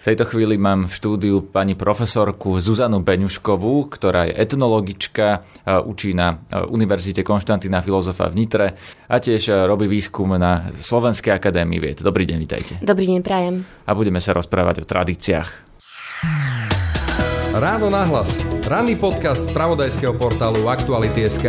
V tejto chvíli mám v štúdiu pani profesorku Zuzanu Beňuškovú, ktorá je etnologička, učí na Univerzite Konštantína Filozofa v Nitre a tiež robí výskum na Slovenskej akadémii vied. Dobrý deň, vitajte. Dobrý deň, prajem. A budeme sa rozprávať o tradíciách. Ráno nahlas. Ranný podcast z pravodajského portálu Aktuality.sk.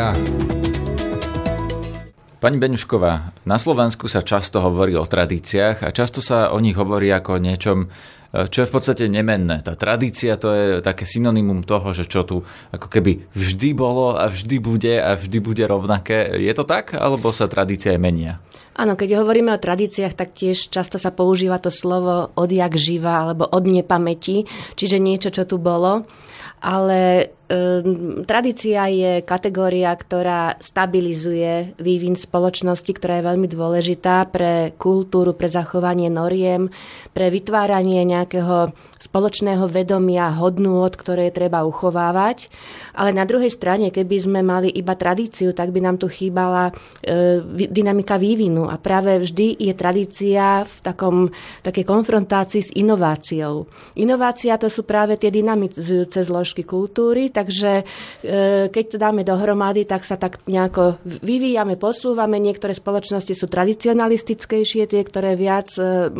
Pani Beňušková, na Slovensku sa často hovorí o tradíciách a často sa o nich hovorí ako o niečom, čo je v podstate nemenné. Tá tradícia to je také synonymum toho, že čo tu ako keby vždy bolo a vždy bude a vždy bude rovnaké. Je to tak, alebo sa tradície menia? Áno, keď hovoríme o tradíciách, tak tiež často sa používa to slovo odjak živa alebo od nepamäti, čiže niečo, čo tu bolo ale tradícia je kategória, ktorá stabilizuje vývin spoločnosti, ktorá je veľmi dôležitá pre kultúru, pre zachovanie noriem, pre vytváranie nejakého spoločného vedomia, hodnôt, ktoré treba uchovávať. Ale na druhej strane, keby sme mali iba tradíciu, tak by nám tu chýbala e, dynamika vývinu. A práve vždy je tradícia v takom, takej konfrontácii s inováciou. Inovácia to sú práve tie dynamizujúce zložky kultúry, takže e, keď to dáme dohromady, tak sa tak nejako vyvíjame, posúvame. Niektoré spoločnosti sú tradicionalistickejšie, tie, ktoré viac e,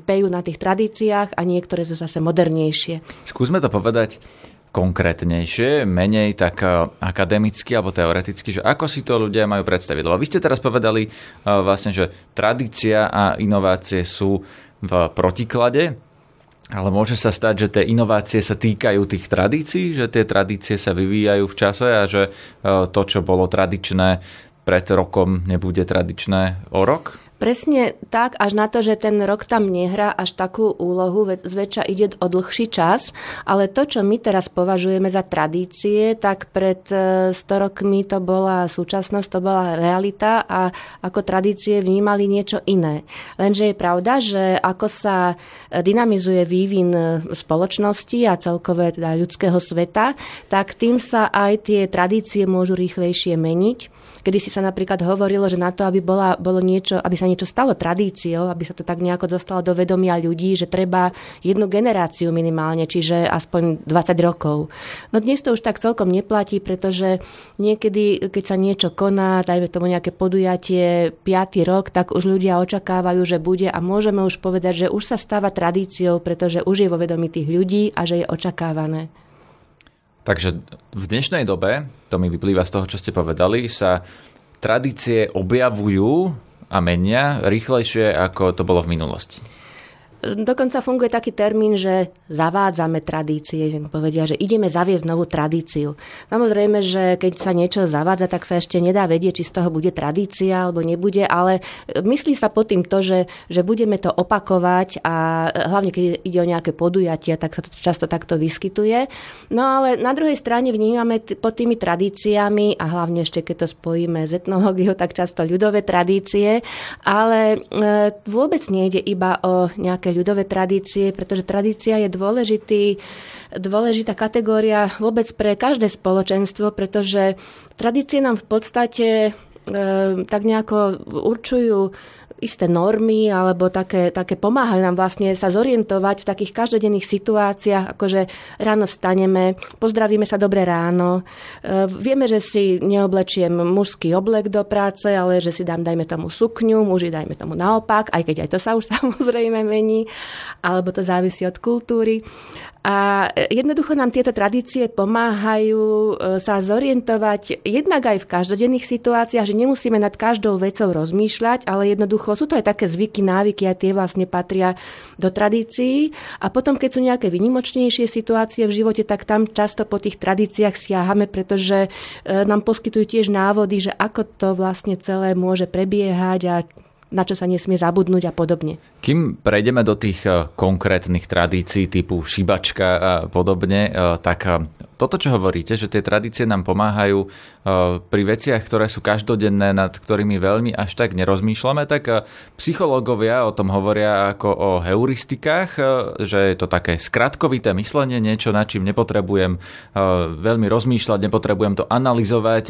pejú na tých tradíciách a niektoré sú zase zase modernejšie. Skúsme to povedať konkrétnejšie, menej tak eh, akademicky alebo teoreticky, že ako si to ľudia majú predstaviť. Lebo vy ste teraz povedali eh, vlastne, že tradícia a inovácie sú v protiklade, ale môže sa stať, že tie inovácie sa týkajú tých tradícií, že tie tradície sa vyvíjajú v čase a že eh, to, čo bolo tradičné pred rokom, nebude tradičné o rok? Presne tak, až na to, že ten rok tam nehrá až takú úlohu, zväčša ide o dlhší čas, ale to, čo my teraz považujeme za tradície, tak pred 100 e, rokmi to bola súčasnosť, to bola realita a ako tradície vnímali niečo iné. Lenže je pravda, že ako sa dynamizuje vývin spoločnosti a celkové teda ľudského sveta, tak tým sa aj tie tradície môžu rýchlejšie meniť. Kedy si sa napríklad hovorilo, že na to, aby bola, bolo niečo, aby sa niečo stalo tradíciou, aby sa to tak nejako dostalo do vedomia ľudí, že treba jednu generáciu minimálne, čiže aspoň 20 rokov. No dnes to už tak celkom neplatí, pretože niekedy, keď sa niečo koná, dajme tomu nejaké podujatie 5. rok, tak už ľudia očakávajú, že bude a môžeme už povedať, že už sa stáva tradíciou, pretože už je vo vedomí tých ľudí a že je očakávané. Takže v dnešnej dobe, to mi vyplýva z toho, čo ste povedali, sa tradície objavujú a menia rýchlejšie, ako to bolo v minulosti. Dokonca funguje taký termín, že zavádzame tradície, že povedia, že ideme zaviesť novú tradíciu. Samozrejme, že keď sa niečo zavádza, tak sa ešte nedá vedieť, či z toho bude tradícia alebo nebude, ale myslí sa pod tým to, že, že budeme to opakovať a hlavne keď ide o nejaké podujatia, tak sa to často takto vyskytuje. No ale na druhej strane vnímame t- pod tými tradíciami a hlavne ešte keď to spojíme s etnológiou, tak často ľudové tradície, ale e, vôbec nejde iba o nejaké ľudové tradície, pretože tradícia je dôležitý, dôležitá kategória vôbec pre každé spoločenstvo, pretože tradície nám v podstate e, tak nejako určujú isté normy alebo také, také pomáhajú nám vlastne sa zorientovať v takých každodenných situáciách, ako že ráno vstaneme, pozdravíme sa dobre ráno, e, vieme, že si neoblečiem mužský oblek do práce, ale že si dám, dajme tomu sukňu, muži dajme tomu naopak, aj keď aj to sa už samozrejme mení, alebo to závisí od kultúry. A jednoducho nám tieto tradície pomáhajú e, sa zorientovať jednak aj v každodenných situáciách, že nemusíme nad každou vecou rozmýšľať, ale jednoducho sú to aj také zvyky, návyky a tie vlastne patria do tradícií. A potom, keď sú nejaké vynimočnejšie situácie v živote, tak tam často po tých tradíciách siahame, pretože e, nám poskytujú tiež návody, že ako to vlastne celé môže prebiehať a na čo sa nesmie zabudnúť a podobne. Kým prejdeme do tých eh, konkrétnych tradícií typu šibačka a podobne, eh, tak eh, toto, čo hovoríte, že tie tradície nám pomáhajú pri veciach, ktoré sú každodenné, nad ktorými veľmi až tak nerozmýšľame, tak psychológovia o tom hovoria ako o heuristikách, že je to také skratkovité myslenie, niečo, nad čím nepotrebujem veľmi rozmýšľať, nepotrebujem to analyzovať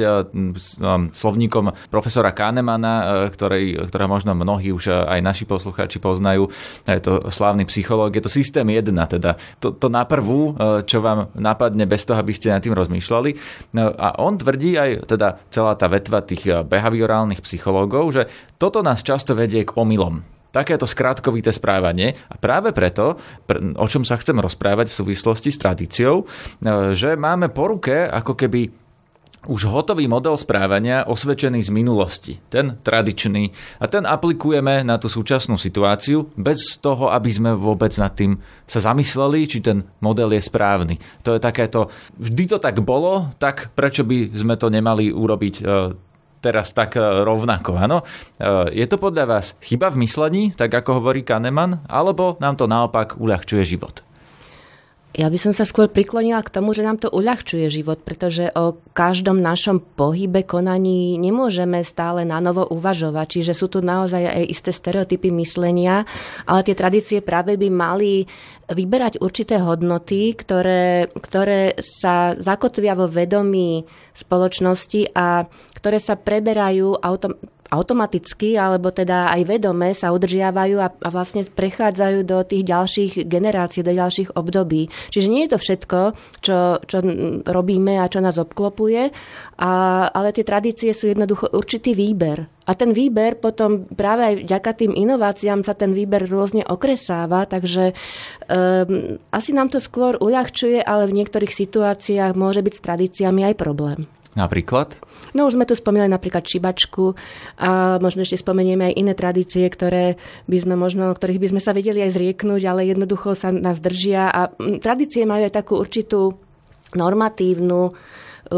slovníkom profesora Kahnemana, ktorý, ktoré možno mnohí už aj naši poslucháči poznajú poznajú, je to slávny psychológ, je to systém 1, teda. To, to na prvú, čo vám napadne bez toho, aby ste nad tým rozmýšľali. No, a on tvrdí aj, teda celá tá vetva tých behaviorálnych psychológov, že toto nás často vedie k omylom. Takéto skrátkovité správanie. A práve preto, o čom sa chcem rozprávať v súvislosti s tradíciou, e, že máme po ruke ako keby už hotový model správania osvedčený z minulosti, ten tradičný. A ten aplikujeme na tú súčasnú situáciu bez toho, aby sme vôbec nad tým sa zamysleli, či ten model je správny. To je takéto, vždy to tak bolo, tak prečo by sme to nemali urobiť e, teraz tak e, rovnako. Áno? E, je to podľa vás chyba v myslení, tak ako hovorí Kahneman, alebo nám to naopak uľahčuje život? Ja by som sa skôr priklonila k tomu, že nám to uľahčuje život, pretože o každom našom pohybe, konaní nemôžeme stále na novo uvažovať. Čiže sú tu naozaj aj isté stereotypy myslenia, ale tie tradície práve by mali vyberať určité hodnoty, ktoré, ktoré sa zakotvia vo vedomí spoločnosti a ktoré sa preberajú autom- automaticky alebo teda aj vedome sa udržiavajú a, a vlastne prechádzajú do tých ďalších generácií, do ďalších období. Čiže nie je to všetko, čo, čo robíme a čo nás obklopuje, a, ale tie tradície sú jednoducho určitý výber. A ten výber potom práve aj vďaka tým inováciám sa ten výber rôzne okresáva, takže um, asi nám to skôr uľahčuje, ale v niektorých situáciách môže byť s tradíciami aj problém. Napríklad? No už sme tu spomínali napríklad čibačku a možno ešte spomenieme aj iné tradície, ktoré by sme možno, ktorých by sme sa vedeli aj zrieknúť, ale jednoducho sa nás držia a tradície majú aj takú určitú normatívnu e,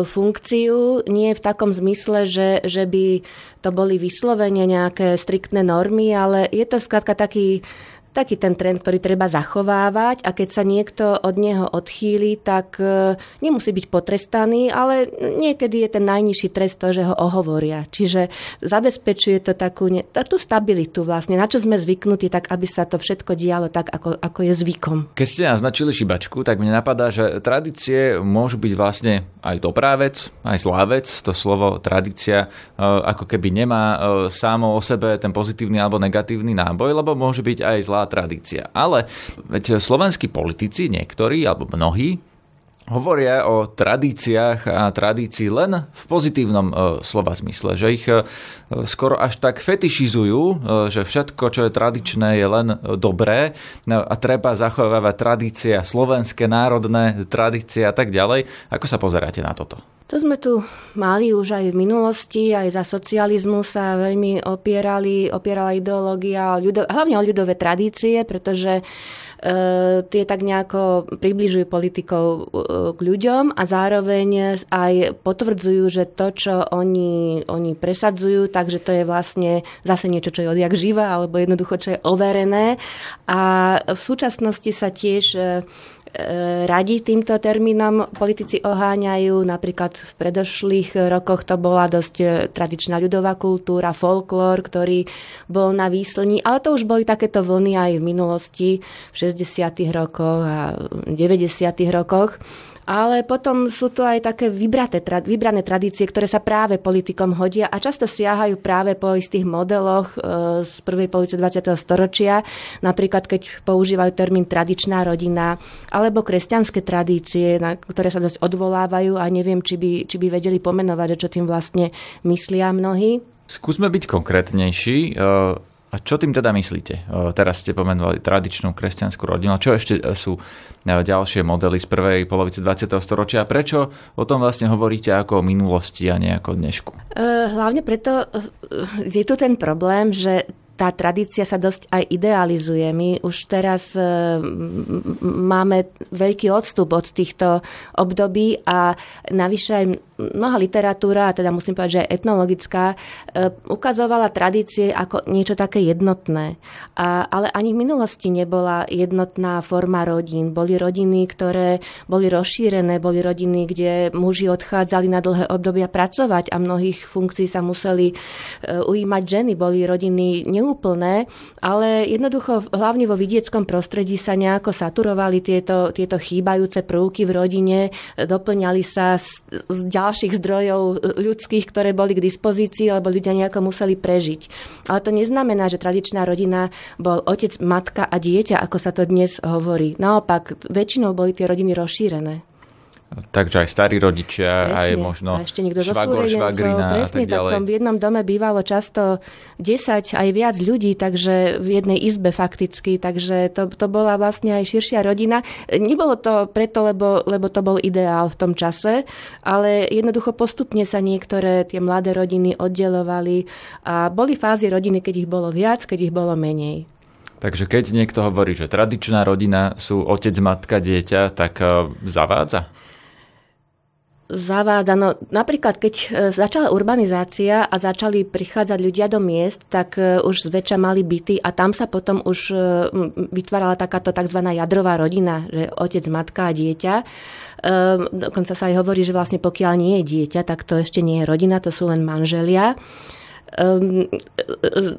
funkciu, nie v takom zmysle, že, že by to boli vyslovene nejaké striktné normy, ale je to skladka taký taký ten trend, ktorý treba zachovávať a keď sa niekto od neho odchýli, tak e, nemusí byť potrestaný, ale niekedy je ten najnižší trest to, že ho ohovoria. Čiže zabezpečuje to takú, tú stabilitu vlastne, na čo sme zvyknutí, tak aby sa to všetko dialo tak, ako, ako je zvykom. Keď ste naznačili šibačku, tak mne napadá, že tradície môžu byť vlastne aj dobrá aj zlá. To slovo tradícia e, ako keby nemá e, samo o sebe ten pozitívny alebo negatívny náboj, lebo môže byť aj zlá tradícia. Ale veď slovenskí politici, niektorí alebo mnohí, hovoria o tradíciách a tradícii len v pozitívnom e, slova zmysle, že ich e, skoro až tak fetišizujú, e, že všetko, čo je tradičné, je len dobré a treba zachovávať tradície, slovenské národné tradície a tak ďalej. Ako sa pozeráte na toto? To sme tu mali už aj v minulosti, aj za socializmu sa veľmi opierali, opierala ideológia, o ľudo, hlavne o ľudové tradície, pretože E, tie tak nejako približujú politikov e, k ľuďom a zároveň aj potvrdzujú, že to, čo oni, oni presadzujú, takže to je vlastne zase niečo, čo je odjak živa, alebo jednoducho, čo je overené. A v súčasnosti sa tiež e, radi týmto termínom politici oháňajú. Napríklad v predošlých rokoch to bola dosť e, tradičná ľudová kultúra, folklór, ktorý bol na výslni, ale to už boli takéto vlny aj v minulosti, v 60. rokoch a 90. rokoch. Ale potom sú to aj také vybraté, vybrané tradície, ktoré sa práve politikom hodia a často siahajú práve po istých modeloch e, z prvej polovice 20. storočia, napríklad keď používajú termín tradičná rodina, alebo kresťanské tradície, na ktoré sa dosť odvolávajú a neviem, či by, či by vedeli pomenovať, čo tým vlastne myslia mnohí. Skúsme byť konkrétnejší. E, a čo tým teda myslíte? Teraz ste pomenovali tradičnú kresťanskú rodinu. A čo ešte e, sú e, ďalšie modely z prvej polovice 20. storočia? Prečo o tom vlastne hovoríte ako o minulosti a nie ako dnešku? E, hlavne preto je tu ten problém, že tá tradícia sa dosť aj idealizuje. My už teraz máme veľký odstup od týchto období a navyše aj mnoha literatúra, a teda musím povedať, že aj etnologická, e, ukazovala tradície ako niečo také jednotné. A, ale ani v minulosti nebola jednotná forma rodín. Boli rodiny, ktoré boli rozšírené, boli rodiny, kde muži odchádzali na dlhé obdobia pracovať a mnohých funkcií sa museli e, ujímať ženy. Boli rodiny neúplné, ale jednoducho hlavne vo vidieckom prostredí sa nejako saturovali tieto, tieto chýbajúce prvky v rodine, doplňali sa z, z ďalších zdrojov ľudských, ktoré boli k dispozícii, lebo ľudia nejako museli prežiť. Ale to neznamená, že tradičná rodina bol otec, matka a dieťa, ako sa to dnes hovorí. Naopak, väčšinou boli tie rodiny rozšírené. Takže aj starí rodičia, presne. aj možno a ešte niekto švagor, švagrina presne, a tak ďalej. Tak v jednom dome bývalo často 10 aj viac ľudí, takže v jednej izbe fakticky, takže to, to bola vlastne aj širšia rodina. Nebolo to preto, lebo, lebo to bol ideál v tom čase, ale jednoducho postupne sa niektoré tie mladé rodiny oddelovali a boli fázy rodiny, keď ich bolo viac, keď ich bolo menej. Takže keď niekto hovorí, že tradičná rodina sú otec, matka, dieťa, tak uh, zavádza? Zavádza. No, napríklad, keď e, začala urbanizácia a začali prichádzať ľudia do miest, tak e, už zväčša mali byty a tam sa potom už e, vytvárala takáto tzv. jadrová rodina, že otec, matka a dieťa. Dokonca sa aj hovorí, že vlastne pokiaľ nie je dieťa, tak to ešte nie je rodina, to sú len manželia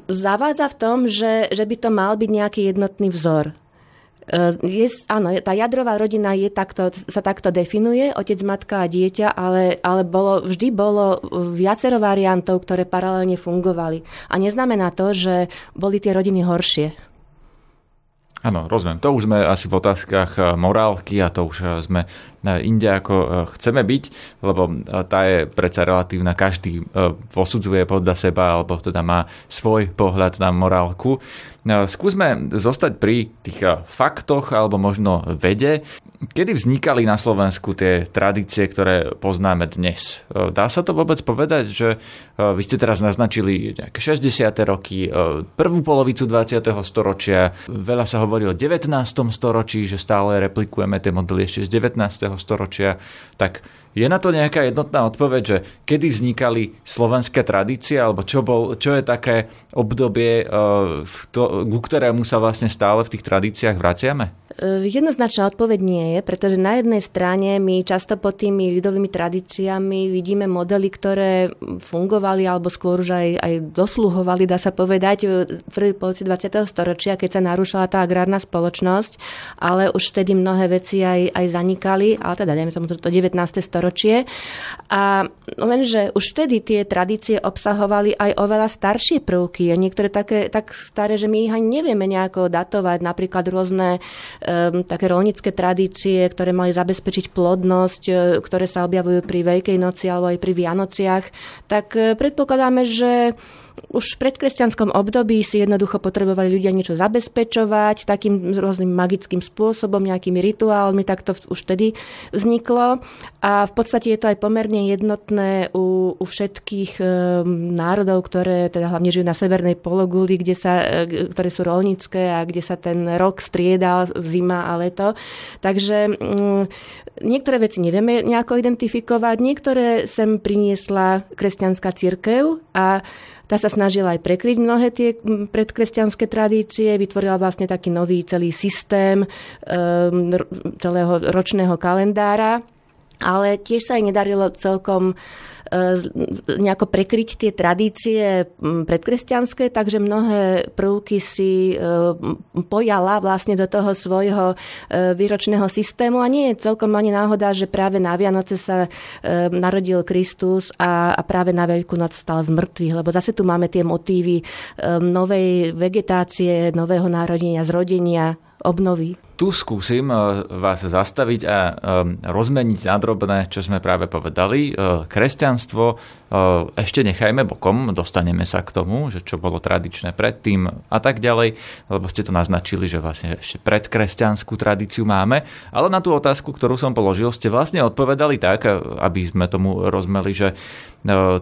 zavádza v tom, že, že by to mal byť nejaký jednotný vzor. Je, áno, tá jadrová rodina je takto, sa takto definuje, otec, matka a dieťa, ale, ale bolo, vždy bolo viacero variantov, ktoré paralelne fungovali. A neznamená to, že boli tie rodiny horšie. Áno, rozumiem. To už sme asi v otázkach eh, morálky a to už eh, sme inde ako e, chceme byť, lebo e, tá je predsa relatívna, každý e, posudzuje podľa seba alebo teda má svoj pohľad na morálku. Skúsme zostať pri tých faktoch alebo možno vede. Kedy vznikali na Slovensku tie tradície, ktoré poznáme dnes? Dá sa to vôbec povedať, že vy ste teraz naznačili nejaké 60. roky, prvú polovicu 20. storočia, veľa sa hovorí o 19. storočí, že stále replikujeme tie modely ešte z 19 storočia, tak je na to nejaká jednotná odpoveď, že kedy vznikali slovenské tradície, alebo čo, bol, čo je také obdobie, uh, to, ku ktorému sa vlastne stále v tých tradíciách vraciame? E, jednoznačná odpoveď nie je, pretože na jednej strane my často pod tými ľudovými tradíciami vidíme modely, ktoré fungovali alebo skôr už aj, aj dosluhovali, dá sa povedať, v prvej polovici 20. storočia, keď sa narúšala tá agrárna spoločnosť, ale už vtedy mnohé veci aj, aj zanikali, ale teda dajme tomu to 19. storočie. A lenže už vtedy tie tradície obsahovali aj oveľa staršie prvky niektoré také tak staré, že my ich ani nevieme nejako datovať, napríklad rôzne um, také rolnícke tradície, ktoré mali zabezpečiť plodnosť, uh, ktoré sa objavujú pri Veľkej noci alebo aj pri Vianociach, tak uh, predpokladáme, že už v predkresťanskom období si jednoducho potrebovali ľudia niečo zabezpečovať takým rôznym magickým spôsobom, nejakými rituálmi, tak to už vtedy vzniklo. A v podstate je to aj pomerne jednotné u, u všetkých e, národov, ktoré teda hlavne žijú na severnej pologuli, kde sa, e, ktoré sú rolnícke a kde sa ten rok striedal, zima a leto. Takže mm, niektoré veci nevieme nejako identifikovať, niektoré sem priniesla kresťanská církev a tá sa snažila aj prekryť mnohé tie predkresťanské tradície, vytvorila vlastne taký nový celý systém um, celého ročného kalendára, ale tiež sa jej nedarilo celkom E, nejako prekryť tie tradície predkresťanské, takže mnohé prvky si e, pojala vlastne do toho svojho e, výročného systému. A nie je celkom ani náhoda, že práve na Vianoce sa narodil Kristus a, práve na Veľkú noc vstal z mŕtvych, lebo zase tu máme tie motívy novej vegetácie, nového narodenia, zrodenia, obnovy tu skúsim eh, vás zastaviť a eh, rozmeniť na drobné, čo sme práve povedali. Eh, kresťanstvo ešte nechajme bokom, dostaneme sa k tomu, že čo bolo tradičné predtým a tak ďalej, lebo ste to naznačili, že vlastne ešte predkresťanskú tradíciu máme. Ale na tú otázku, ktorú som položil, ste vlastne odpovedali tak, aby sme tomu rozmeli, že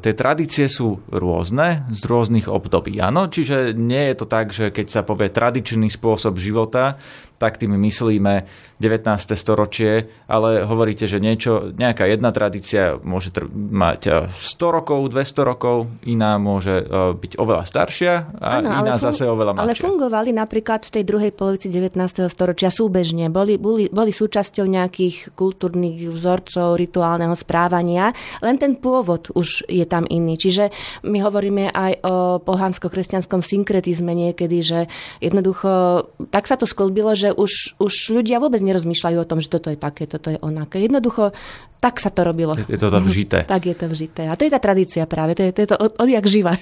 tie tradície sú rôzne z rôznych období. Áno, čiže nie je to tak, že keď sa povie tradičný spôsob života, tak tým myslíme 19. storočie, ale hovoríte, že niečo, nejaká jedna tradícia môže tr- mať 100 rokov, 200 rokov, iná môže byť oveľa staršia a ano, iná fun- zase oveľa mladšia. Ale fungovali napríklad v tej druhej polovici 19. storočia súbežne. Boli, boli, boli súčasťou nejakých kultúrnych vzorcov, rituálneho správania, len ten pôvod už je tam iný. Čiže my hovoríme aj o pohansko-kresťanskom synkretizme niekedy, že jednoducho tak sa to sklbilo, že už, už ľudia vôbec nerozmýšľajú o tom, že toto je také, toto je onaké. Jednoducho tak sa to robilo. Je to tam vžité. tak je to vžité. A to je tá tradícia práve, to je to, je to od, odjak živa.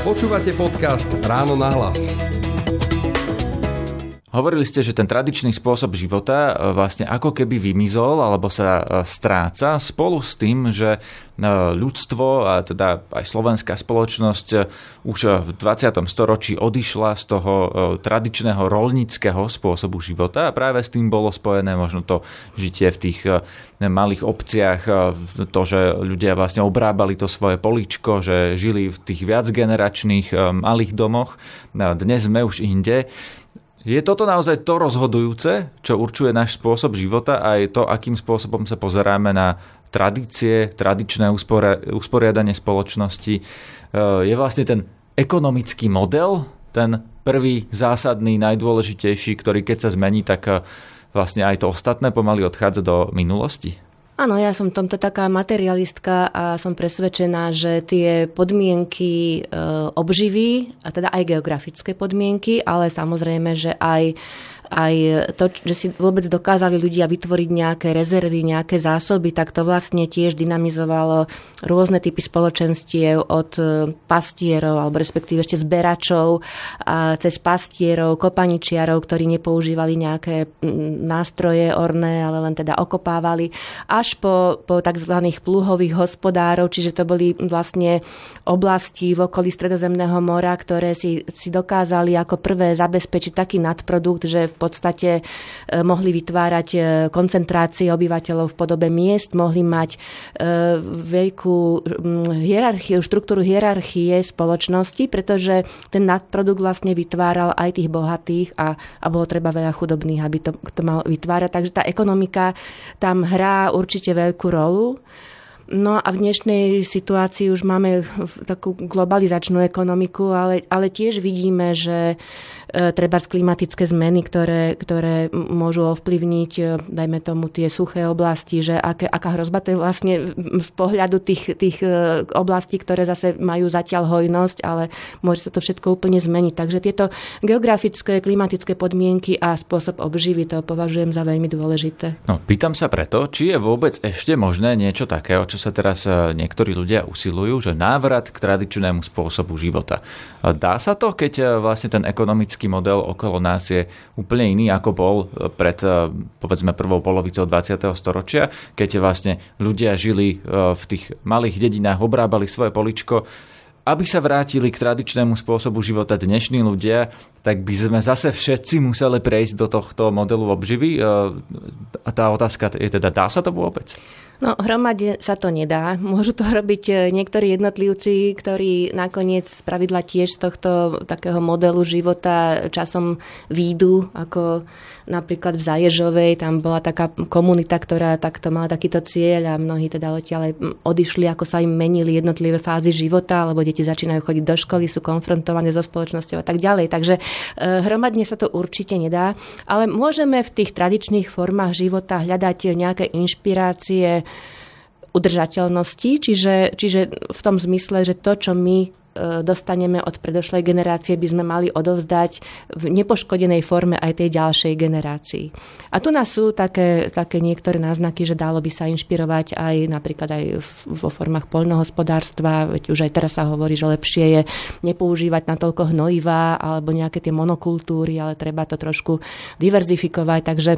Počúvate podcast Ráno na hlas. Hovorili ste, že ten tradičný spôsob života e, vlastne ako keby vymizol alebo sa e, stráca spolu s tým, že e, ľudstvo a teda aj slovenská spoločnosť už v 20. storočí odišla z toho tradičného rolnického spôsobu života a práve s tým bolo spojené možno to žitie v tých malých obciach, to, že ľudia vlastne obrábali to svoje poličko, že žili v tých viacgeneračných malých domoch. Dnes sme už inde. Je toto naozaj to rozhodujúce, čo určuje náš spôsob života a je to, akým spôsobom sa pozeráme na tradície, tradičné usporiadanie spoločnosti. E, je vlastne ten ekonomický model, ten prvý zásadný, najdôležitejší, ktorý keď sa zmení, tak e, vlastne aj to ostatné pomaly odchádza do minulosti? Áno, ja som tomto taká materialistka a som presvedčená, že tie podmienky e, obživy, a teda aj geografické podmienky, ale samozrejme, že aj aj to, že si vôbec dokázali ľudia vytvoriť nejaké rezervy, nejaké zásoby, tak to vlastne tiež dynamizovalo rôzne typy spoločenstiev od e, pastierov, alebo respektíve ešte zberačov, a cez pastierov, kopaničiarov, ktorí nepoužívali nejaké nástroje orné, ale len teda okopávali, až po, po tzv. pluhových hospodárov, čiže to boli vlastne oblasti v okolí Stredozemného mora, ktoré si, si dokázali ako prvé zabezpečiť taký nadprodukt, že v podstate e, mohli vytvárať e, koncentrácie obyvateľov v podobe miest, mohli mať e, veľkú hierarchiu, štruktúru hierarchie spoločnosti, pretože ten nadprodukt vlastne vytváral aj tých bohatých a, a bolo treba veľa chudobných, aby to, to mal vytvárať. Takže tá ekonomika tam hrá určite veľkú rolu. No a v dnešnej situácii už máme takú globalizačnú ekonomiku, ale, ale tiež vidíme, že treba z klimatické zmeny, ktoré, ktoré môžu ovplyvniť, e, dajme tomu, tie suché oblasti, že aké, aká hrozba to je vlastne z pohľadu tých, tých e, oblastí, ktoré zase majú zatiaľ hojnosť, ale môže sa to všetko úplne zmeniť. Takže tieto geografické, klimatické podmienky a spôsob obživy to považujem za veľmi dôležité. No, pýtam sa preto, či je vôbec ešte možné niečo takého, čo sa teraz niektorí ľudia usilujú, že návrat k tradičnému spôsobu života. Dá sa to, keď vlastne ten ekonomický ekonomický model okolo nás je úplne iný, ako bol e, pred e, povedzme prvou polovicou 20. storočia, keď vlastne ľudia žili e, v tých malých dedinách, obrábali svoje poličko, aby sa vrátili k tradičnému spôsobu života dnešní ľudia, tak by sme zase všetci museli prejsť do tohto modelu obživy. A tá otázka je teda, dá sa to vôbec? No, hromade sa to nedá. Môžu to robiť e, niektorí jednotlivci, ktorí nakoniec z pravidla tiež z tohto takého modelu života časom výjdu, ako napríklad v Zaježovej, tam bola taká komunita, ktorá takto mala takýto cieľ a mnohí teda odtiaľ odišli, ako sa im menili jednotlivé fázy života, alebo deti začínajú chodiť do školy, sú konfrontované so spoločnosťou a tak ďalej. Takže e, hromadne sa to určite nedá, ale môžeme v tých tradičných formách života hľadať nejaké inšpirácie, udržateľnosti, čiže, čiže v tom zmysle, že to, čo my e, dostaneme od predošlej generácie, by sme mali odovzdať v nepoškodenej forme aj tej ďalšej generácii. A tu nás sú také, také niektoré náznaky, že dalo by sa inšpirovať aj napríklad aj vo formách poľnohospodárstva, veď už aj teraz sa hovorí, že lepšie je nepoužívať natoľko hnojivá alebo nejaké tie monokultúry, ale treba to trošku diverzifikovať, takže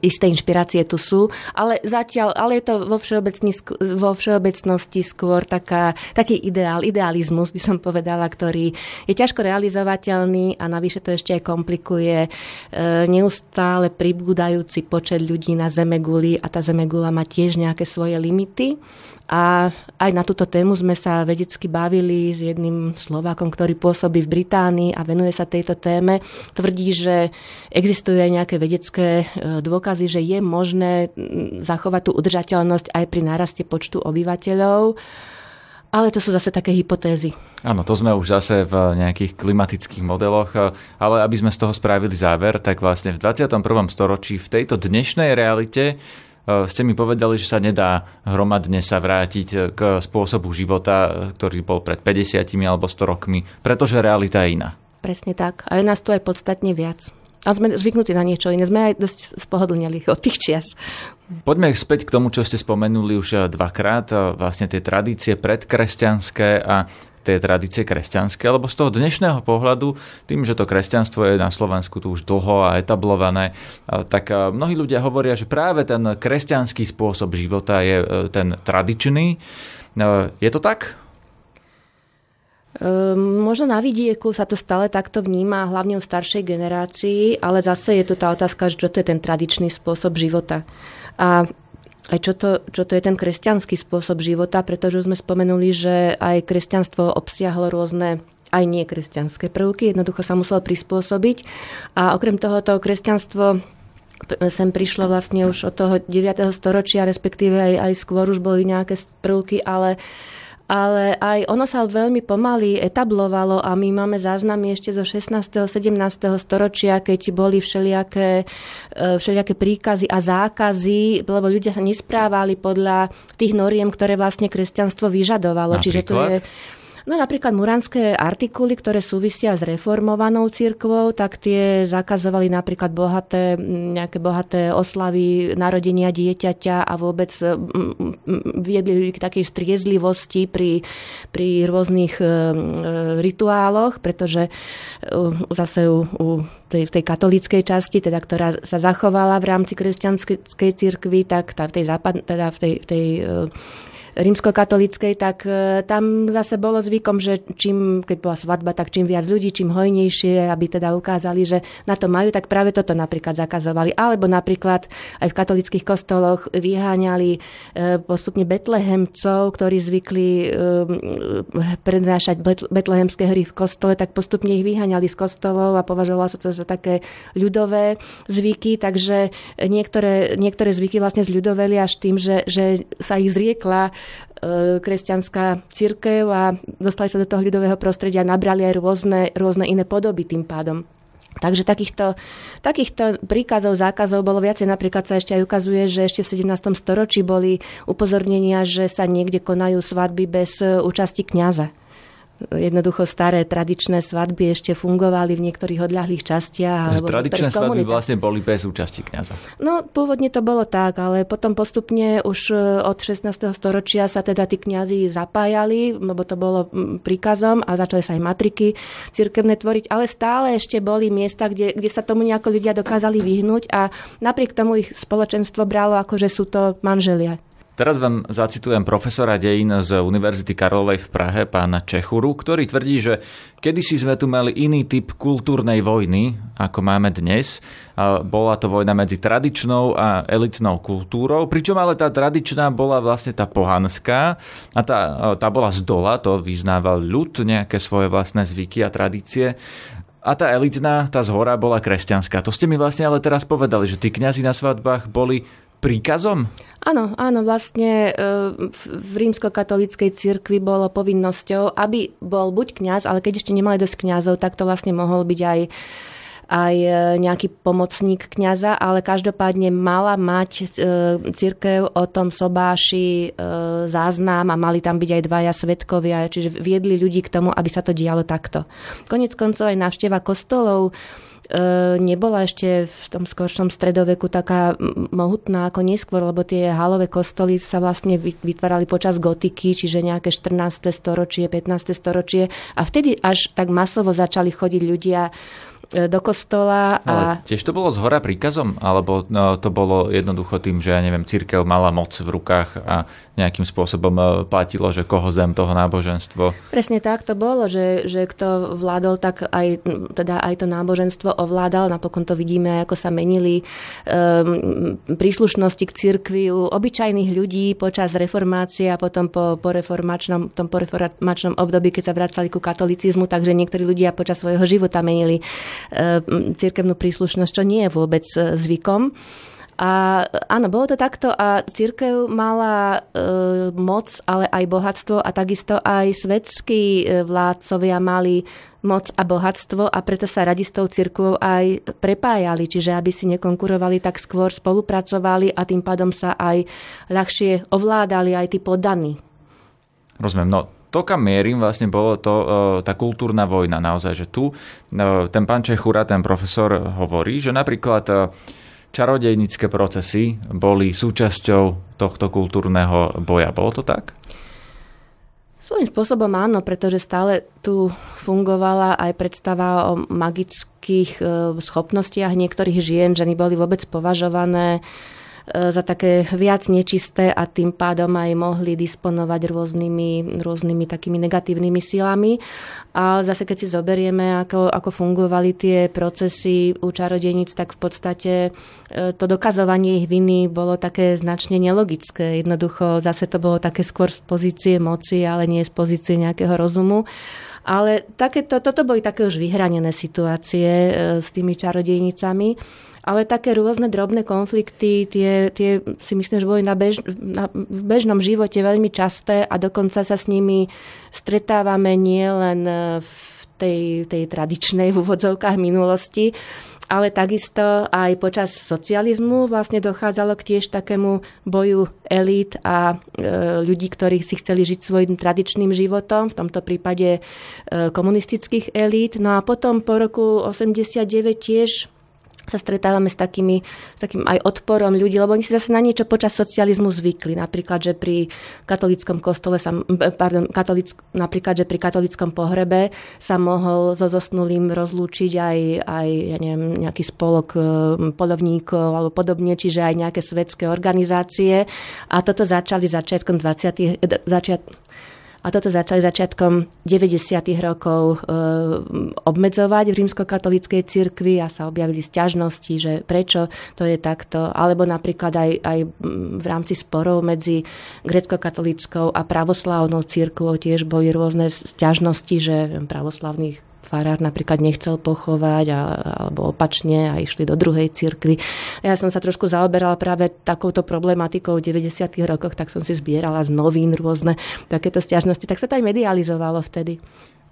isté inšpirácie tu sú, ale zatiaľ, ale je to vo, vo všeobecnosti skôr taká, taký ideál, idealizmus by som povedala, ktorý je ťažko realizovateľný a navyše to ešte aj komplikuje e, neustále pribúdajúci počet ľudí na Zemeguli a tá Zemegula má tiež nejaké svoje limity a aj na túto tému sme sa vedecky bavili s jedným Slovákom, ktorý pôsobí v Británii a venuje sa tejto téme. Tvrdí, že existujú aj nejaké vedecké e, dôkazy, že je možné zachovať tú udržateľnosť aj pri náraste počtu obyvateľov. Ale to sú zase také hypotézy. Áno, to sme už zase v nejakých klimatických modeloch, e, ale aby sme z toho spravili záver, tak vlastne v 21. storočí v tejto dnešnej realite ste mi povedali, že sa nedá hromadne sa vrátiť eh, k spôsobu života, eh, ktorý bol pred 50 alebo 100 rokmi, pretože realita je iná. Presne tak. A je nás tu aj podstatne viac. A sme zvyknutí na niečo iné. Sme aj dosť spohodlnili od tých čias. Poďme späť k tomu, čo ste spomenuli už dvakrát, vlastne tie tradície predkresťanské a tie tradície kresťanské, lebo z toho dnešného pohľadu, tým, že to kresťanstvo je na Slovensku tu už dlho a etablované, tak mnohí ľudia hovoria, že práve ten kresťanský spôsob života je e, ten tradičný. E, je to tak? Ehm, možno na vidieku sa to stále takto vníma, hlavne u staršej generácii, ale zase je tu tá otázka, že čo to je ten tradičný spôsob života. A aj čo to, čo to je ten kresťanský spôsob života, pretože sme spomenuli, že aj kresťanstvo obsiahlo rôzne aj nie kresťanské prvky, jednoducho sa muselo prispôsobiť. A okrem toho to kresťanstvo sem prišlo vlastne už od toho 9. storočia, respektíve aj, aj skôr už boli nejaké prvky, ale uh, ale aj ono sa veľmi pomaly etablovalo a my máme záznamy ešte zo 16. 17. storočia, keď boli všelijaké, e, všelijaké príkazy a zákazy, lebo ľudia sa nesprávali podľa tých noriem, ktoré vlastne kresťanstvo vyžadovalo. Napríklad? Čiže to je No napríklad muranské artikuly, ktoré súvisia s reformovanou cirkvou, tak tie zakazovali napríklad bohaté, nejaké bohaté oslavy narodenia dieťaťa a vôbec viedli k takej striezlivosti pri, pri rôznych e, rituáloch, pretože zase u, u tej, tej katolíckej časti, teda, ktorá sa zachovala v rámci kresťanskej cirkvi, tak tá, v tej, západ, teda v tej, v tej rímskokatolíckej, tak e, tam zase bolo zvykom, že čím, keď bola svadba, tak čím viac ľudí, čím hojnejšie, aby teda ukázali, že na to majú, tak práve toto napríklad zakazovali. Alebo napríklad aj v katolických kostoloch vyháňali e, postupne betlehemcov, ktorí zvykli e, prednášať betlehemské hry v kostole, tak postupne ich vyháňali z kostolov a považovalo sa to za také ľudové zvyky, takže niektoré, niektoré zvyky vlastne zľudoveli až tým, že, že sa ich zriekla kresťanská církev a dostali sa do toho ľudového prostredia a nabrali aj rôzne, rôzne iné podoby tým pádom. Takže takýchto, takýchto príkazov, zákazov bolo viacej. Napríklad sa ešte aj ukazuje, že ešte v 17. storočí boli upozornenia, že sa niekde konajú svadby bez účasti kňaza jednoducho staré tradičné svadby ešte fungovali v niektorých odľahlých častiach. Alebo tradičné svadby vlastne boli bez účasti kniaza. No, pôvodne to bolo tak, ale potom postupne už e, od 16. storočia sa teda tí kňazi zapájali, lebo to bolo príkazom a začali sa aj matriky cirkevné tvoriť, ale stále ešte boli miesta, kde, kde sa tomu nejako ľudia dokázali vyhnúť a napriek tomu ich spoločenstvo bralo ako, že sú to manželia. Teraz vám zacitujem profesora dejín z Univerzity Karlovej v Prahe, pána Čechuru, ktorý tvrdí, že kedysi sme tu mali iný typ kultúrnej vojny, ako máme dnes. Bola to vojna medzi tradičnou a elitnou kultúrou, pričom ale tá tradičná bola vlastne tá pohanská a tá, tá bola z dola, to vyznával ľud, nejaké svoje vlastné zvyky a tradície. A tá elitná, tá z hora bola kresťanská. To ste mi vlastne ale teraz povedali, že tí kňazi na svadbách boli príkazom? Áno, áno, vlastne e, v rímskokatolíckej cirkvi bolo povinnosťou, aby bol buď kňaz, ale keď ešte nemali dosť kňazov, tak to vlastne mohol byť aj aj e, nejaký pomocník kňaza, ale každopádne mala mať e, církev o tom sobáši záznam a mali tam byť aj dvaja svetkovia, čiže viedli ľudí k tomu, aby sa to dialo takto. Konec koncov aj návšteva kostolov nebola ešte v tom skoršom stredoveku taká mohutná ako neskôr, lebo tie halové kostoly sa vlastne vytvárali počas gotiky, čiže nejaké 14. storočie, 15. storočie a vtedy až tak masovo začali chodiť ľudia do kostola. A... Ale tiež to bolo z hora príkazom? Alebo no, to bolo jednoducho tým, že ja neviem, církev mala moc v rukách a nejakým spôsobom e, platilo, že koho zem, toho náboženstvo? Presne tak to bolo, že, že kto vládol, tak aj, teda aj to náboženstvo ovládal. Napokon to vidíme, ako sa menili um, príslušnosti k církvi u obyčajných ľudí počas reformácie a potom po, po reformačnom, tom po reformačnom období, keď sa vracali ku katolicizmu, takže niektorí ľudia počas svojho života menili um, církevnú príslušnosť, čo nie je vôbec e, zvykom. A áno, bolo to takto a církev mala e, moc, ale aj bohatstvo a takisto aj svetskí e, vládcovia mali moc a bohatstvo a preto sa radi s tou církvou aj prepájali, čiže aby si nekonkurovali, tak skôr spolupracovali a tým pádom sa aj ľahšie ovládali aj tí podaní. Rozumiem, no to, kam mierim, vlastne bolo to e, tá kultúrna vojna naozaj, že tu e, ten pán Čechura, ten profesor hovorí, že napríklad čarodejnické procesy boli súčasťou tohto kultúrneho boja. Bolo to tak? Svojím spôsobom áno, pretože stále tu fungovala aj predstava o magických schopnostiach niektorých žien. Ženy boli vôbec považované za také viac nečisté a tým pádom aj mohli disponovať rôznymi, rôznymi takými negatívnymi silami. A zase keď si zoberieme, ako, ako fungovali tie procesy u čarodejníc, tak v podstate e, to dokazovanie ich viny bolo také značne nelogické. Jednoducho zase to bolo také skôr z pozície moci, ale nie z pozície nejakého rozumu. Ale takéto, toto boli také už vyhranené situácie e, s tými čarodejnicami ale také rôzne drobné konflikty, tie, tie si myslím, že boli na bež, na, v bežnom živote veľmi časté a dokonca sa s nimi stretávame nielen v tej, tej tradičnej v úvodzovkách minulosti, ale takisto aj počas socializmu vlastne dochádzalo k tiež takému boju elít a e, ľudí, ktorí si chceli žiť svojim tradičným životom, v tomto prípade e, komunistických elít. No a potom po roku 89 tiež sa stretávame s, takými, s takým aj odporom ľudí, lebo oni si zase na niečo počas socializmu zvykli. Napríklad, že pri katolickom kostole sa, pardon, katolick, napríklad, že pri katolickom pohrebe sa mohol so zosnulým rozlúčiť aj, aj ja neviem, nejaký spolok e, polovníkov alebo podobne, čiže aj nejaké svetské organizácie. A toto začali začiatkom 20. Začiat, a toto začali začiatkom 90. rokov e, obmedzovať v rímskokatolíckej cirkvi a sa objavili sťažnosti, že prečo to je takto, alebo napríklad aj, aj v rámci sporov medzi grecko-katolíckou a pravoslávnou cirkvou tiež boli rôzne sťažnosti, že pravoslavných farár napríklad nechcel pochovať a, alebo opačne a išli do druhej cirkvi. Ja som sa trošku zaoberala práve takouto problematikou v 90. rokoch, tak som si zbierala z novín rôzne takéto stiažnosti, tak sa to aj medializovalo vtedy.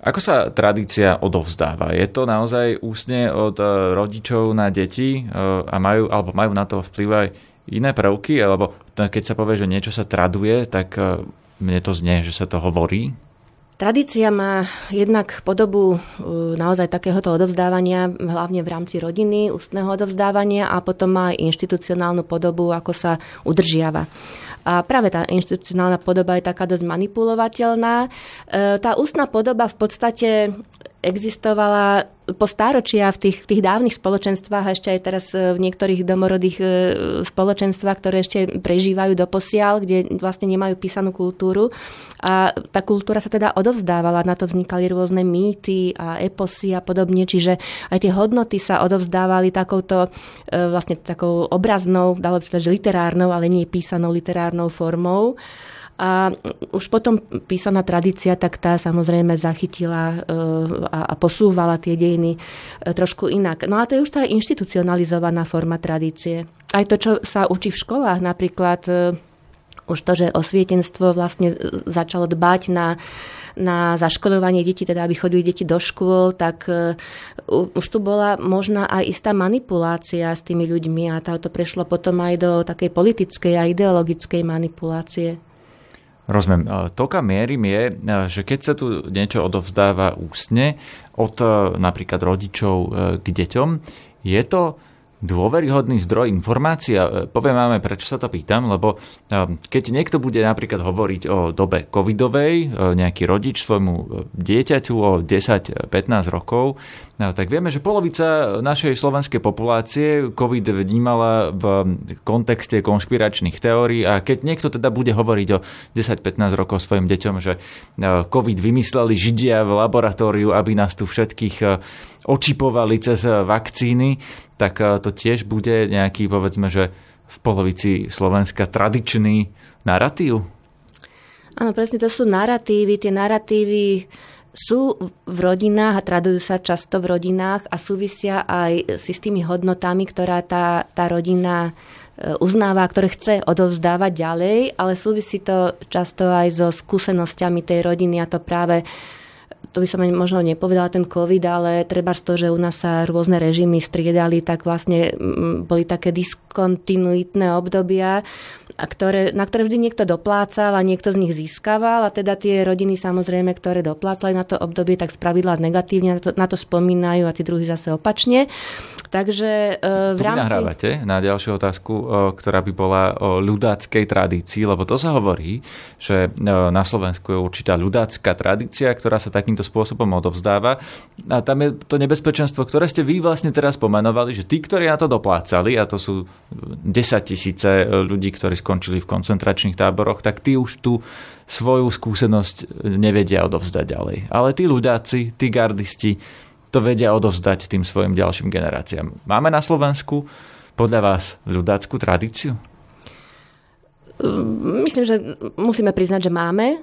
Ako sa tradícia odovzdáva? Je to naozaj úsne od e, rodičov na deti e, a majú, alebo majú na to vplyv aj iné prvky? Alebo keď sa povie, že niečo sa traduje, tak e, mne to znie, že sa to hovorí? Tradícia má jednak podobu e, naozaj takéhoto odovzdávania, hlavne v rámci rodiny, ústneho odovzdávania a potom má aj inštitucionálnu podobu, ako sa udržiava. A práve tá inštitucionálna podoba je taká dosť manipulovateľná. E, tá ústna podoba v podstate existovala po stáročia v tých, tých dávnych spoločenstvách a ešte aj teraz e, v niektorých domorodých e, spoločenstvách, ktoré ešte prežívajú do posiaľ, kde vlastne nemajú písanú kultúru. A tá kultúra sa teda odovzdávala, na to vznikali rôzne mýty a eposy a podobne, čiže aj tie hodnoty sa odovzdávali takouto e, vlastne takou obraznou, dalo by sa že literárnou, ale nie písanou literárnou formou. A už potom písaná tradícia, tak tá samozrejme zachytila e, a posúvala tie dejiny e, trošku inak. No a to je už tá inštitucionalizovaná forma tradície. Aj to, čo sa učí v školách, napríklad e, už to, že osvietenstvo vlastne začalo dbať na na zaškolovanie detí, teda aby chodili deti do škôl, tak už tu bola možná aj istá manipulácia s tými ľuďmi a to prešlo potom aj do takej politickej a ideologickej manipulácie. Rozumiem. To, kam mierim, je, že keď sa tu niečo odovzdáva ústne od e, napríklad rodičov e, k deťom, je to dôveryhodný zdroj informácií. E, poviem máme, prečo sa to pýtam, lebo keď niekto bude napríklad hovoriť o dobe covidovej, nejaký rodič svojmu dieťaťu o 10-15 rokov, No, tak vieme, že polovica našej slovenskej populácie COVID vnímala v kontexte konšpiračných teórií a keď niekto teda bude hovoriť o 10-15 rokov svojim deťom, že e, COVID vymysleli Židia v laboratóriu, aby nás tu všetkých e, očipovali cez vakcíny, tak e, to tiež bude nejaký, povedzme, že v polovici Slovenska tradičný narratív? Áno, presne to sú narratívy. Tie narratívy sú v rodinách a tradujú sa často v rodinách a súvisia aj s tými hodnotami, ktorá tá, tá rodina e, uznáva, ktoré chce odovzdávať ďalej, ale súvisí to často aj so skúsenosťami tej rodiny a to práve to by som možno nepovedala ten COVID, ale treba z to, že u nás sa rôzne režimy striedali, tak vlastne boli také diskontinuitné obdobia, a ktoré, na ktoré vždy niekto doplácal a niekto z nich získaval a teda tie rodiny samozrejme, ktoré doplácali na to obdobie, tak spravidla negatívne na to, na to spomínajú a tí druhí zase opačne. Takže e, v rámci... nahrávate na ďalšiu otázku, e, ktorá by bola o ľudáckej tradícii, lebo to sa hovorí, že e, na Slovensku je určitá ľudácká tradícia, ktorá sa takýmto spôsobom odovzdáva. A tam je to nebezpečenstvo, ktoré ste vy vlastne teraz pomenovali, že tí, ktorí na to doplácali, a to sú 10 tisíce ľudí, ktorí skončili v koncentračných táboroch, tak tí už tú svoju skúsenosť nevedia odovzdať ďalej. Ale tí ľudáci, tí gardisti, to vedia odovzdať tým svojim ďalším generáciám. Máme na Slovensku podľa vás ľudáckú tradíciu? Myslím, že musíme priznať, že máme.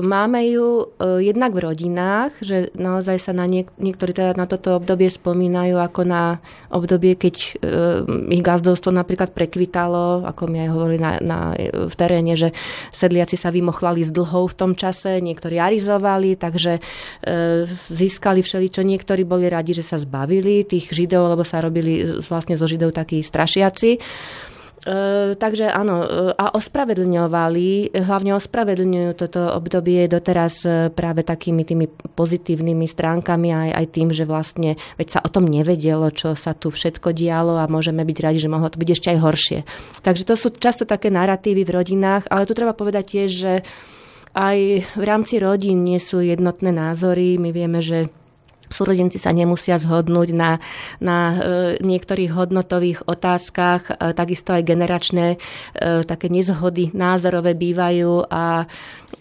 Máme ju e, jednak v rodinách, že naozaj sa na niek- niektorí teda na toto obdobie spomínajú ako na obdobie, keď e, ich gazdovstvo napríklad prekvitalo, ako mi aj hovorili na, na, v teréne, že sedliaci sa vymochlali z dlhov v tom čase, niektorí arizovali, takže e, získali všeličo. Niektorí boli radi, že sa zbavili tých židov, lebo sa robili vlastne zo židov takí strašiaci. E, takže áno, e, a ospravedlňovali, hlavne ospravedlňujú toto obdobie doteraz e, práve takými tými pozitívnymi stránkami aj, aj tým, že vlastne, veď sa o tom nevedelo, čo sa tu všetko dialo a môžeme byť radi, že mohlo to byť ešte aj horšie. Takže to sú často také narratívy v rodinách, ale tu treba povedať tiež, že aj v rámci rodín nie sú jednotné názory. My vieme, že súrodenci sa nemusia zhodnúť na, na e, niektorých hodnotových otázkach, e, takisto aj generačné e, také nezhody názorové bývajú a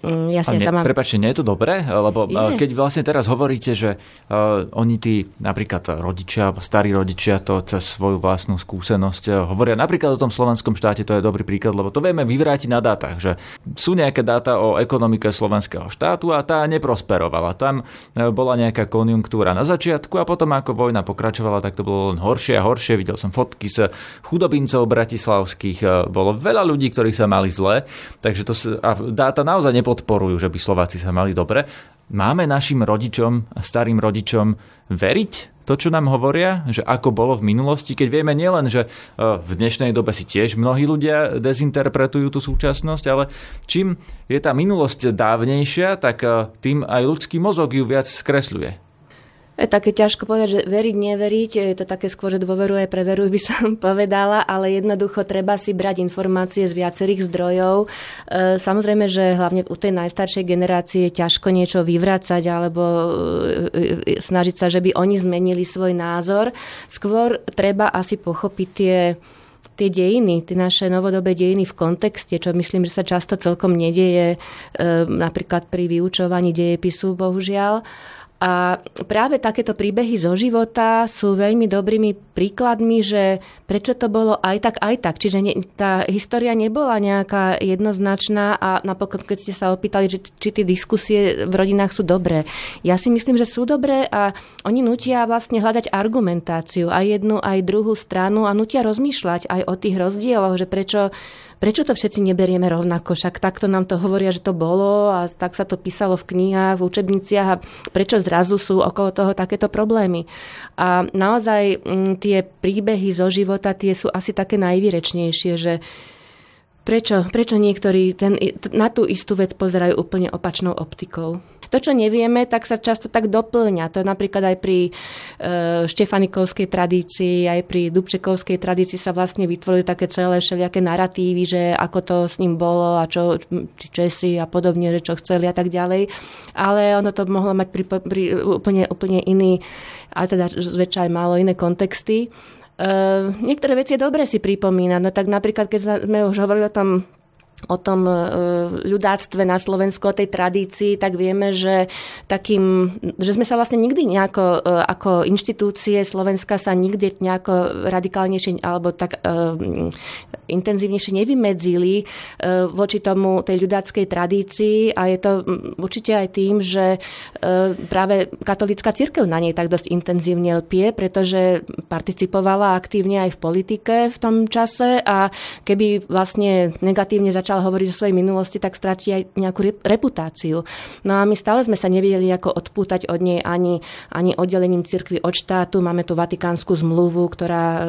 Mm, ja si sama... Prepačte, nie je to dobré? Lebo je. keď vlastne teraz hovoríte, že uh, oni tí napríklad rodičia starí rodičia to cez svoju vlastnú skúsenosť hovoria napríklad o tom slovenskom štáte, to je dobrý príklad, lebo to vieme vyvrátiť na dátach, že sú nejaké dáta o ekonomike slovenského štátu a tá neprosperovala. Tam bola nejaká konjunktúra na začiatku a potom ako vojna pokračovala, tak to bolo len horšie a horšie. Videl som fotky z chudobincov bratislavských, uh, bolo veľa ľudí, ktorí sa mali zle, takže to a dáta naozaj nepodporujú, že by Slováci sa mali dobre. Máme našim rodičom, starým rodičom veriť to, čo nám hovoria, že ako bolo v minulosti, keď vieme nielen, že e, v dnešnej dobe si tiež mnohí ľudia dezinterpretujú tú súčasnosť, ale čím je tá minulosť dávnejšia, tak e, tým aj ľudský mozog ju viac skresľuje. Je také ťažko povedať, že veriť, neveriť, je to také skôr, že dôveruj, preveruj by som povedala, ale jednoducho treba si brať informácie z viacerých zdrojov. E, samozrejme, že hlavne u tej najstaršej generácie je ťažko niečo vyvracať alebo e, e, snažiť sa, že by oni zmenili svoj názor. Skôr treba asi pochopiť tie tie dejiny, tie naše novodobé dejiny v kontexte, čo myslím, že sa často celkom nedieje napríklad pri vyučovaní dejepisu, bohužiaľ. A práve takéto príbehy zo života sú veľmi dobrými príkladmi, že prečo to bolo aj tak, aj tak. Čiže ne, tá história nebola nejaká jednoznačná a napokon, keď ste sa opýtali, že, či tie diskusie v rodinách sú dobré. Ja si myslím, že sú dobré a oni nutia vlastne hľadať argumentáciu aj jednu, aj druhú stranu a nutia rozmýšľať aj o tých rozdieloch, že prečo prečo to všetci neberieme rovnako, však takto nám to hovoria, že to bolo a tak sa to písalo v knihách, v učebniciach a prečo zrazu sú okolo toho takéto problémy. A naozaj m, mm, tie príbehy zo života, tie sú asi také najvýrečnejšie, že Prečo, prečo niektorí ten, na tú istú vec pozerajú úplne opačnou optikou? To, čo nevieme, tak sa často tak doplňa. To je napríklad aj pri e, štefanikovskej tradícii, aj pri dubčekovskej tradícii sa vlastne vytvorili také celé všelijaké narratívy, že ako to s ním bolo a čo Česi a podobne, že čo chceli a tak ďalej. Ale ono to mohlo mať pri, pri úplne, úplne iný, ale teda zväčša aj málo iné kontexty. Uh, niektoré veci je dobre si pripomínať. No tak napríklad, keď sme už hovorili o tom o tom e, ľudáctve na Slovensku, o tej tradícii, tak vieme, že, takým, že sme sa vlastne nikdy nejako, e, ako inštitúcie Slovenska sa nikdy nejako radikálnejšie alebo tak uh, intenzívnejšie nevymedzili uh, voči tomu tej ľudáckej tradícii. A je to určite aj tým, že uh, práve katolická církev na nej tak dosť intenzívne lpie, pretože participovala aktívne aj v politike v tom čase. A keby vlastne negatívne začala začal hovoriť o svojej minulosti, tak stratí aj nejakú reputáciu. No a my stále sme sa nevedeli ako odpútať od nej ani, ani oddelením cirkvi od štátu. Máme tu Vatikánsku zmluvu, ktorá,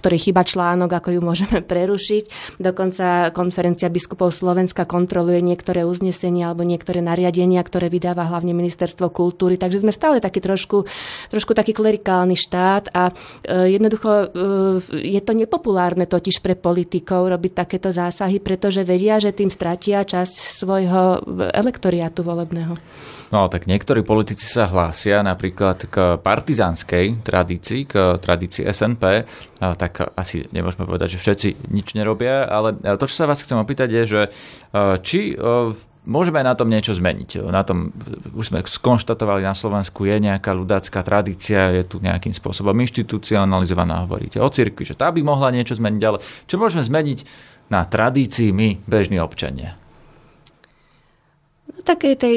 ktorej chyba článok, ako ju môžeme prerušiť. Dokonca konferencia biskupov Slovenska kontroluje niektoré uznesenia alebo niektoré nariadenia, ktoré vydáva hlavne ministerstvo kultúry. Takže sme stále taký trošku, trošku taký klerikálny štát a e, jednoducho e, je to nepopulárne totiž pre politikov robiť takéto zásahy, pretože vedia, že tým stratia časť svojho elektoriátu volebného. No tak niektorí politici sa hlásia napríklad k partizánskej tradícii, k tradícii SNP, tak asi nemôžeme povedať, že všetci nič nerobia, ale to, čo sa vás chcem opýtať je, že či môžeme na tom niečo zmeniť. Na tom už sme skonštatovali na Slovensku, je nejaká ľudácká tradícia, je tu nejakým spôsobom inštitucionalizovaná, hovoríte o cirkvi, že tá by mohla niečo zmeniť, ale čo môžeme zmeniť na tradícii my, bežní občania? No, takej tej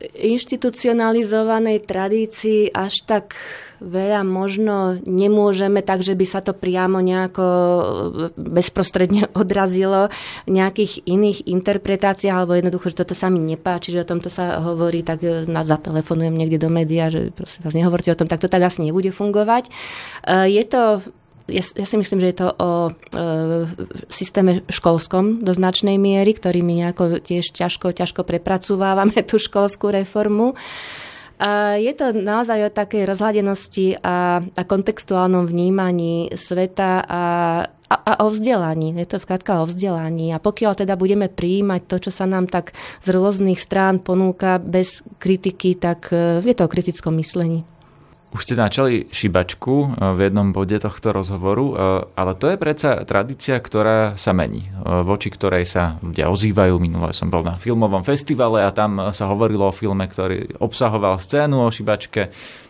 inštitucionalizovanej tradícii až tak veľa možno nemôžeme, takže by sa to priamo nejako bezprostredne odrazilo v nejakých iných interpretáciách, alebo jednoducho, že toto sa mi nepáči, že o tomto sa hovorí, tak na zatelefonujem niekde do média, že prosím vás, nehovorte o tom, tak to tak asi nebude fungovať. Je to ja, ja si myslím, že je to o e, systéme školskom do značnej miery, ktorý my nejako tiež ťažko, ťažko prepracúvávame tú školskú reformu. A je to naozaj o takej rozhľadenosti a, a kontextuálnom vnímaní sveta a, a, a o vzdelaní. Je to skrátka o vzdelaní. A pokiaľ teda budeme prijímať to, čo sa nám tak z rôznych strán ponúka bez kritiky, tak e, je to o kritickom myslení. Už ste načali šibačku eh, v jednom bode tohto rozhovoru, eh, ale to je predsa tradícia, ktorá sa mení, eh, voči ktorej sa ľudia ozývajú. Minulé som bol na filmovom festivale a tam sa hovorilo o filme, ktorý obsahoval scénu o šibačke.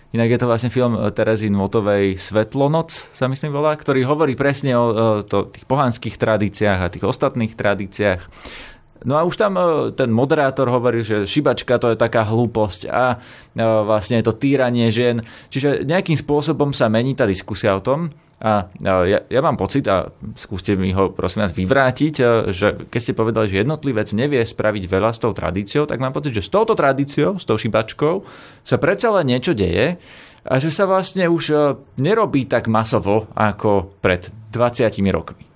Inak je to vlastne film Terezy Nvotovej Svetlonoc, sa myslím volá, ktorý hovorí presne o, to, tých pohanských tradíciách a tých ostatných tradíciách. No a už tam e, ten moderátor hovorí, že šibačka to je taká hlúposť a e, vlastne je to týranie žien. Čiže nejakým spôsobom sa mení tá diskusia o tom. A ja, ja mám pocit, a skúste mi ho prosím vás vyvrátiť, e, že keď ste povedali, že jednotlivec nevie spraviť veľa s tou tradíciou, tak mám pocit, že s touto tradíciou, s tou šibačkou sa predsa len niečo deje a že sa vlastne už nerobí tak masovo ako pred 20 rokmi.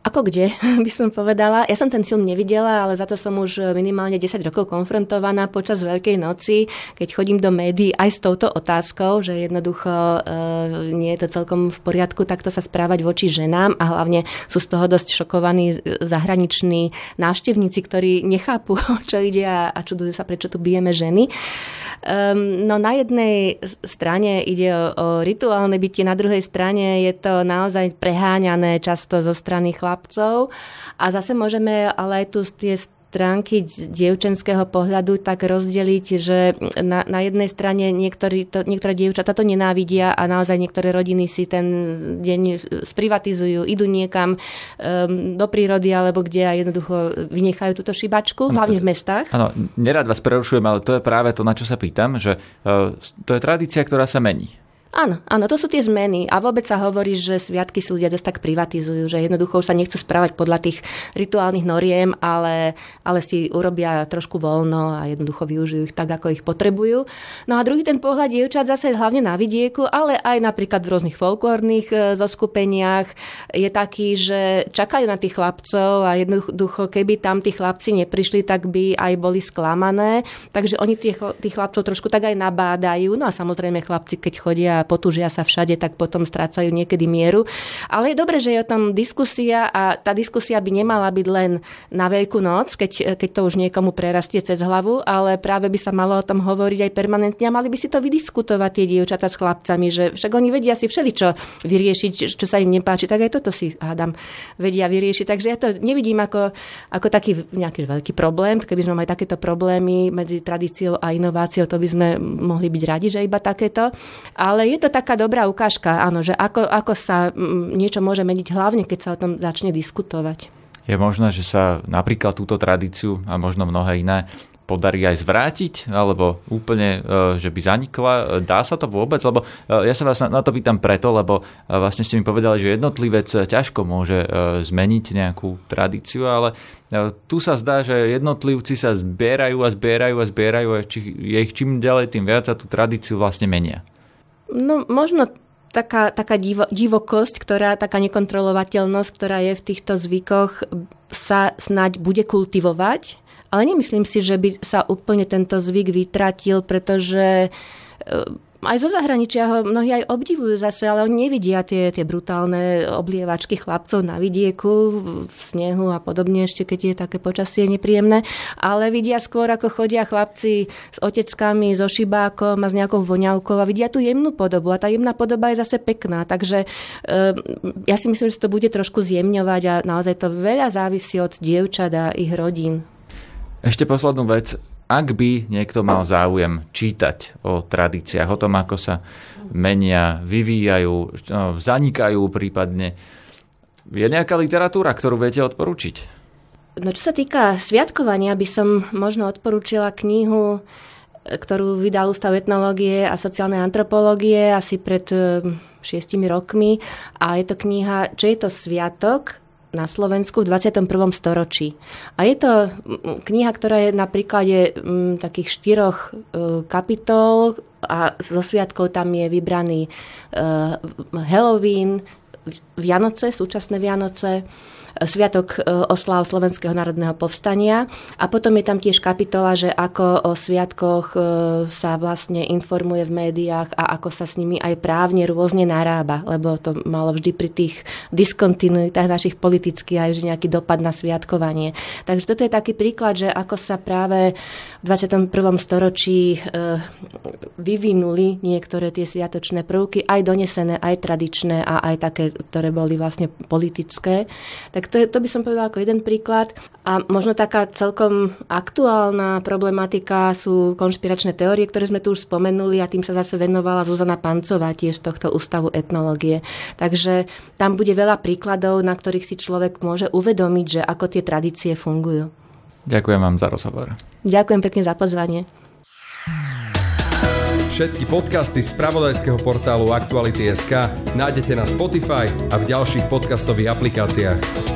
Ako kde, by som povedala. Ja som ten film nevidela, ale za to som už minimálne 10 rokov konfrontovaná počas Veľkej noci, keď chodím do médií aj s touto otázkou, že jednoducho e, nie je to celkom v poriadku takto sa správať voči ženám a hlavne sú z toho dosť šokovaní zahraniční návštevníci, ktorí nechápu, čo ide a, a čudujú sa, prečo tu bijeme ženy. Um, no na jednej strane ide o, o rituálne bytie, na druhej strane je to naozaj preháňané často zo strany chlapcov a zase môžeme ale aj tu tie stránky dievčenského pohľadu tak rozdeliť, že na, na jednej strane niektorí to, niektoré dievčatá to nenávidia a naozaj niektoré rodiny si ten deň sprivatizujú, idú niekam um, do prírody alebo kde a jednoducho vynechajú túto šibačku, hlavne v mestách. Áno, nerad vás prerušujem, ale to je práve to, na čo sa pýtam, že uh, to je tradícia, ktorá sa mení. Áno, áno, to sú tie zmeny a vôbec sa hovorí, že sviatky si ľudia dosť tak privatizujú, že jednoducho už sa nechcú správať podľa tých rituálnych noriem, ale, ale si urobia trošku voľno a jednoducho využijú ich tak, ako ich potrebujú. No a druhý ten pohľad dievčat zase hlavne na vidieku, ale aj napríklad v rôznych folklórnych e, zoskupeniach je taký, že čakajú na tých chlapcov a jednoducho, keby tam tí chlapci neprišli, tak by aj boli sklamané. Takže oni tých, tých chlapcov trošku tak aj nabádajú. No a samozrejme chlapci, keď chodia a potúžia sa všade, tak potom strácajú niekedy mieru. Ale je dobre, že je o tom diskusia a tá diskusia by nemala byť len na Veľkú noc, keď, keď to už niekomu prerastie cez hlavu, ale práve by sa malo o tom hovoriť aj permanentne a mali by si to vydiskutovať tie dievčatá s chlapcami, že však oni vedia si čo vyriešiť, čo sa im nepáči, tak aj toto si hádam vedia vyriešiť. Takže ja to nevidím ako, ako taký nejaký veľký problém. Keby sme mali takéto problémy medzi tradíciou a inováciou, to by sme mohli byť radi, že iba takéto. Ale je to taká dobrá ukážka, áno, že ako, ako sa mm, niečo môže meniť, hlavne keď sa o tom začne diskutovať. Je možné, že sa napríklad túto tradíciu a možno mnohé iné podarí aj zvrátiť, alebo úplne, e, že by zanikla. Dá sa to vôbec? Lebo e, ja sa vás na to pýtam preto, lebo e, vlastne ste mi povedali, že jednotlivec ťažko môže zmeniť nejakú tradíciu, ale tu sa zdá, že jednotlivci sa zbierajú a zbierajú a zbierajú a či, je ich čím ďalej, tým viac a tú tradíciu vlastne menia. No možno taká, taká divo, divokosť, ktorá, taká nekontrolovateľnosť, ktorá je v týchto zvykoch, sa snať bude kultivovať. Ale nemyslím si, že by sa úplne tento zvyk vytratil, pretože aj zo zahraničia ho mnohí aj obdivujú zase, ale oni nevidia tie, tie brutálne oblievačky chlapcov na vidieku, v snehu a podobne, ešte keď je také počasie nepríjemné, ale vidia skôr, ako chodia chlapci s oteckami, so šibákom a s nejakou voňavkou a vidia tú jemnú podobu. A tá jemná podoba je zase pekná, takže eh, ja si myslím, že to bude trošku zjemňovať a naozaj to veľa závisí od dievčat a ich rodín. Ešte poslednú vec ak by niekto mal záujem čítať o tradíciách, o tom, ako sa menia, vyvíjajú, no, zanikajú prípadne, je nejaká literatúra, ktorú viete odporučiť? No čo sa týka sviatkovania, by som možno odporúčila knihu, ktorú vydal Ústav etnológie a sociálnej antropológie asi pred eh, šiestimi rokmi. A je to kniha Čo je to sviatok? Na Slovensku v 21. storočí. A je to kniha, ktorá je na príklade takých štyroch e, kapitol a zo sviatkov tam je vybraný e, Halloween, Vianoce, súčasné Vianoce, Sviatok e, oslav Slovenského národného povstania a potom je tam tiež kapitola, že ako o sviatkoch e, sa vlastne informuje v médiách a ako sa s nimi aj právne rôzne narába, lebo to malo vždy pri tých diskontinuitách našich politických aj vždy nejaký dopad na sviatkovanie. Takže toto je taký príklad, že ako sa práve v 21. storočí e, vyvinuli niektoré tie sviatočné prvky, aj donesené, aj tradičné a aj také, ktoré boli vlastne politické. Tak tak to, je, to by som povedala ako jeden príklad. A možno taká celkom aktuálna problematika sú konšpiračné teórie, ktoré sme tu už spomenuli a tým sa zase venovala Zuzana Pancová tiež z tohto ústavu etnológie. Takže tam bude veľa príkladov, na ktorých si človek môže uvedomiť, že ako tie tradície fungujú. Ďakujem vám za rozhovor. Ďakujem pekne za pozvanie. Všetky podcasty z pravodajského portálu Aktuality.sk nájdete na Spotify a v ďalších podcastových aplikáciách.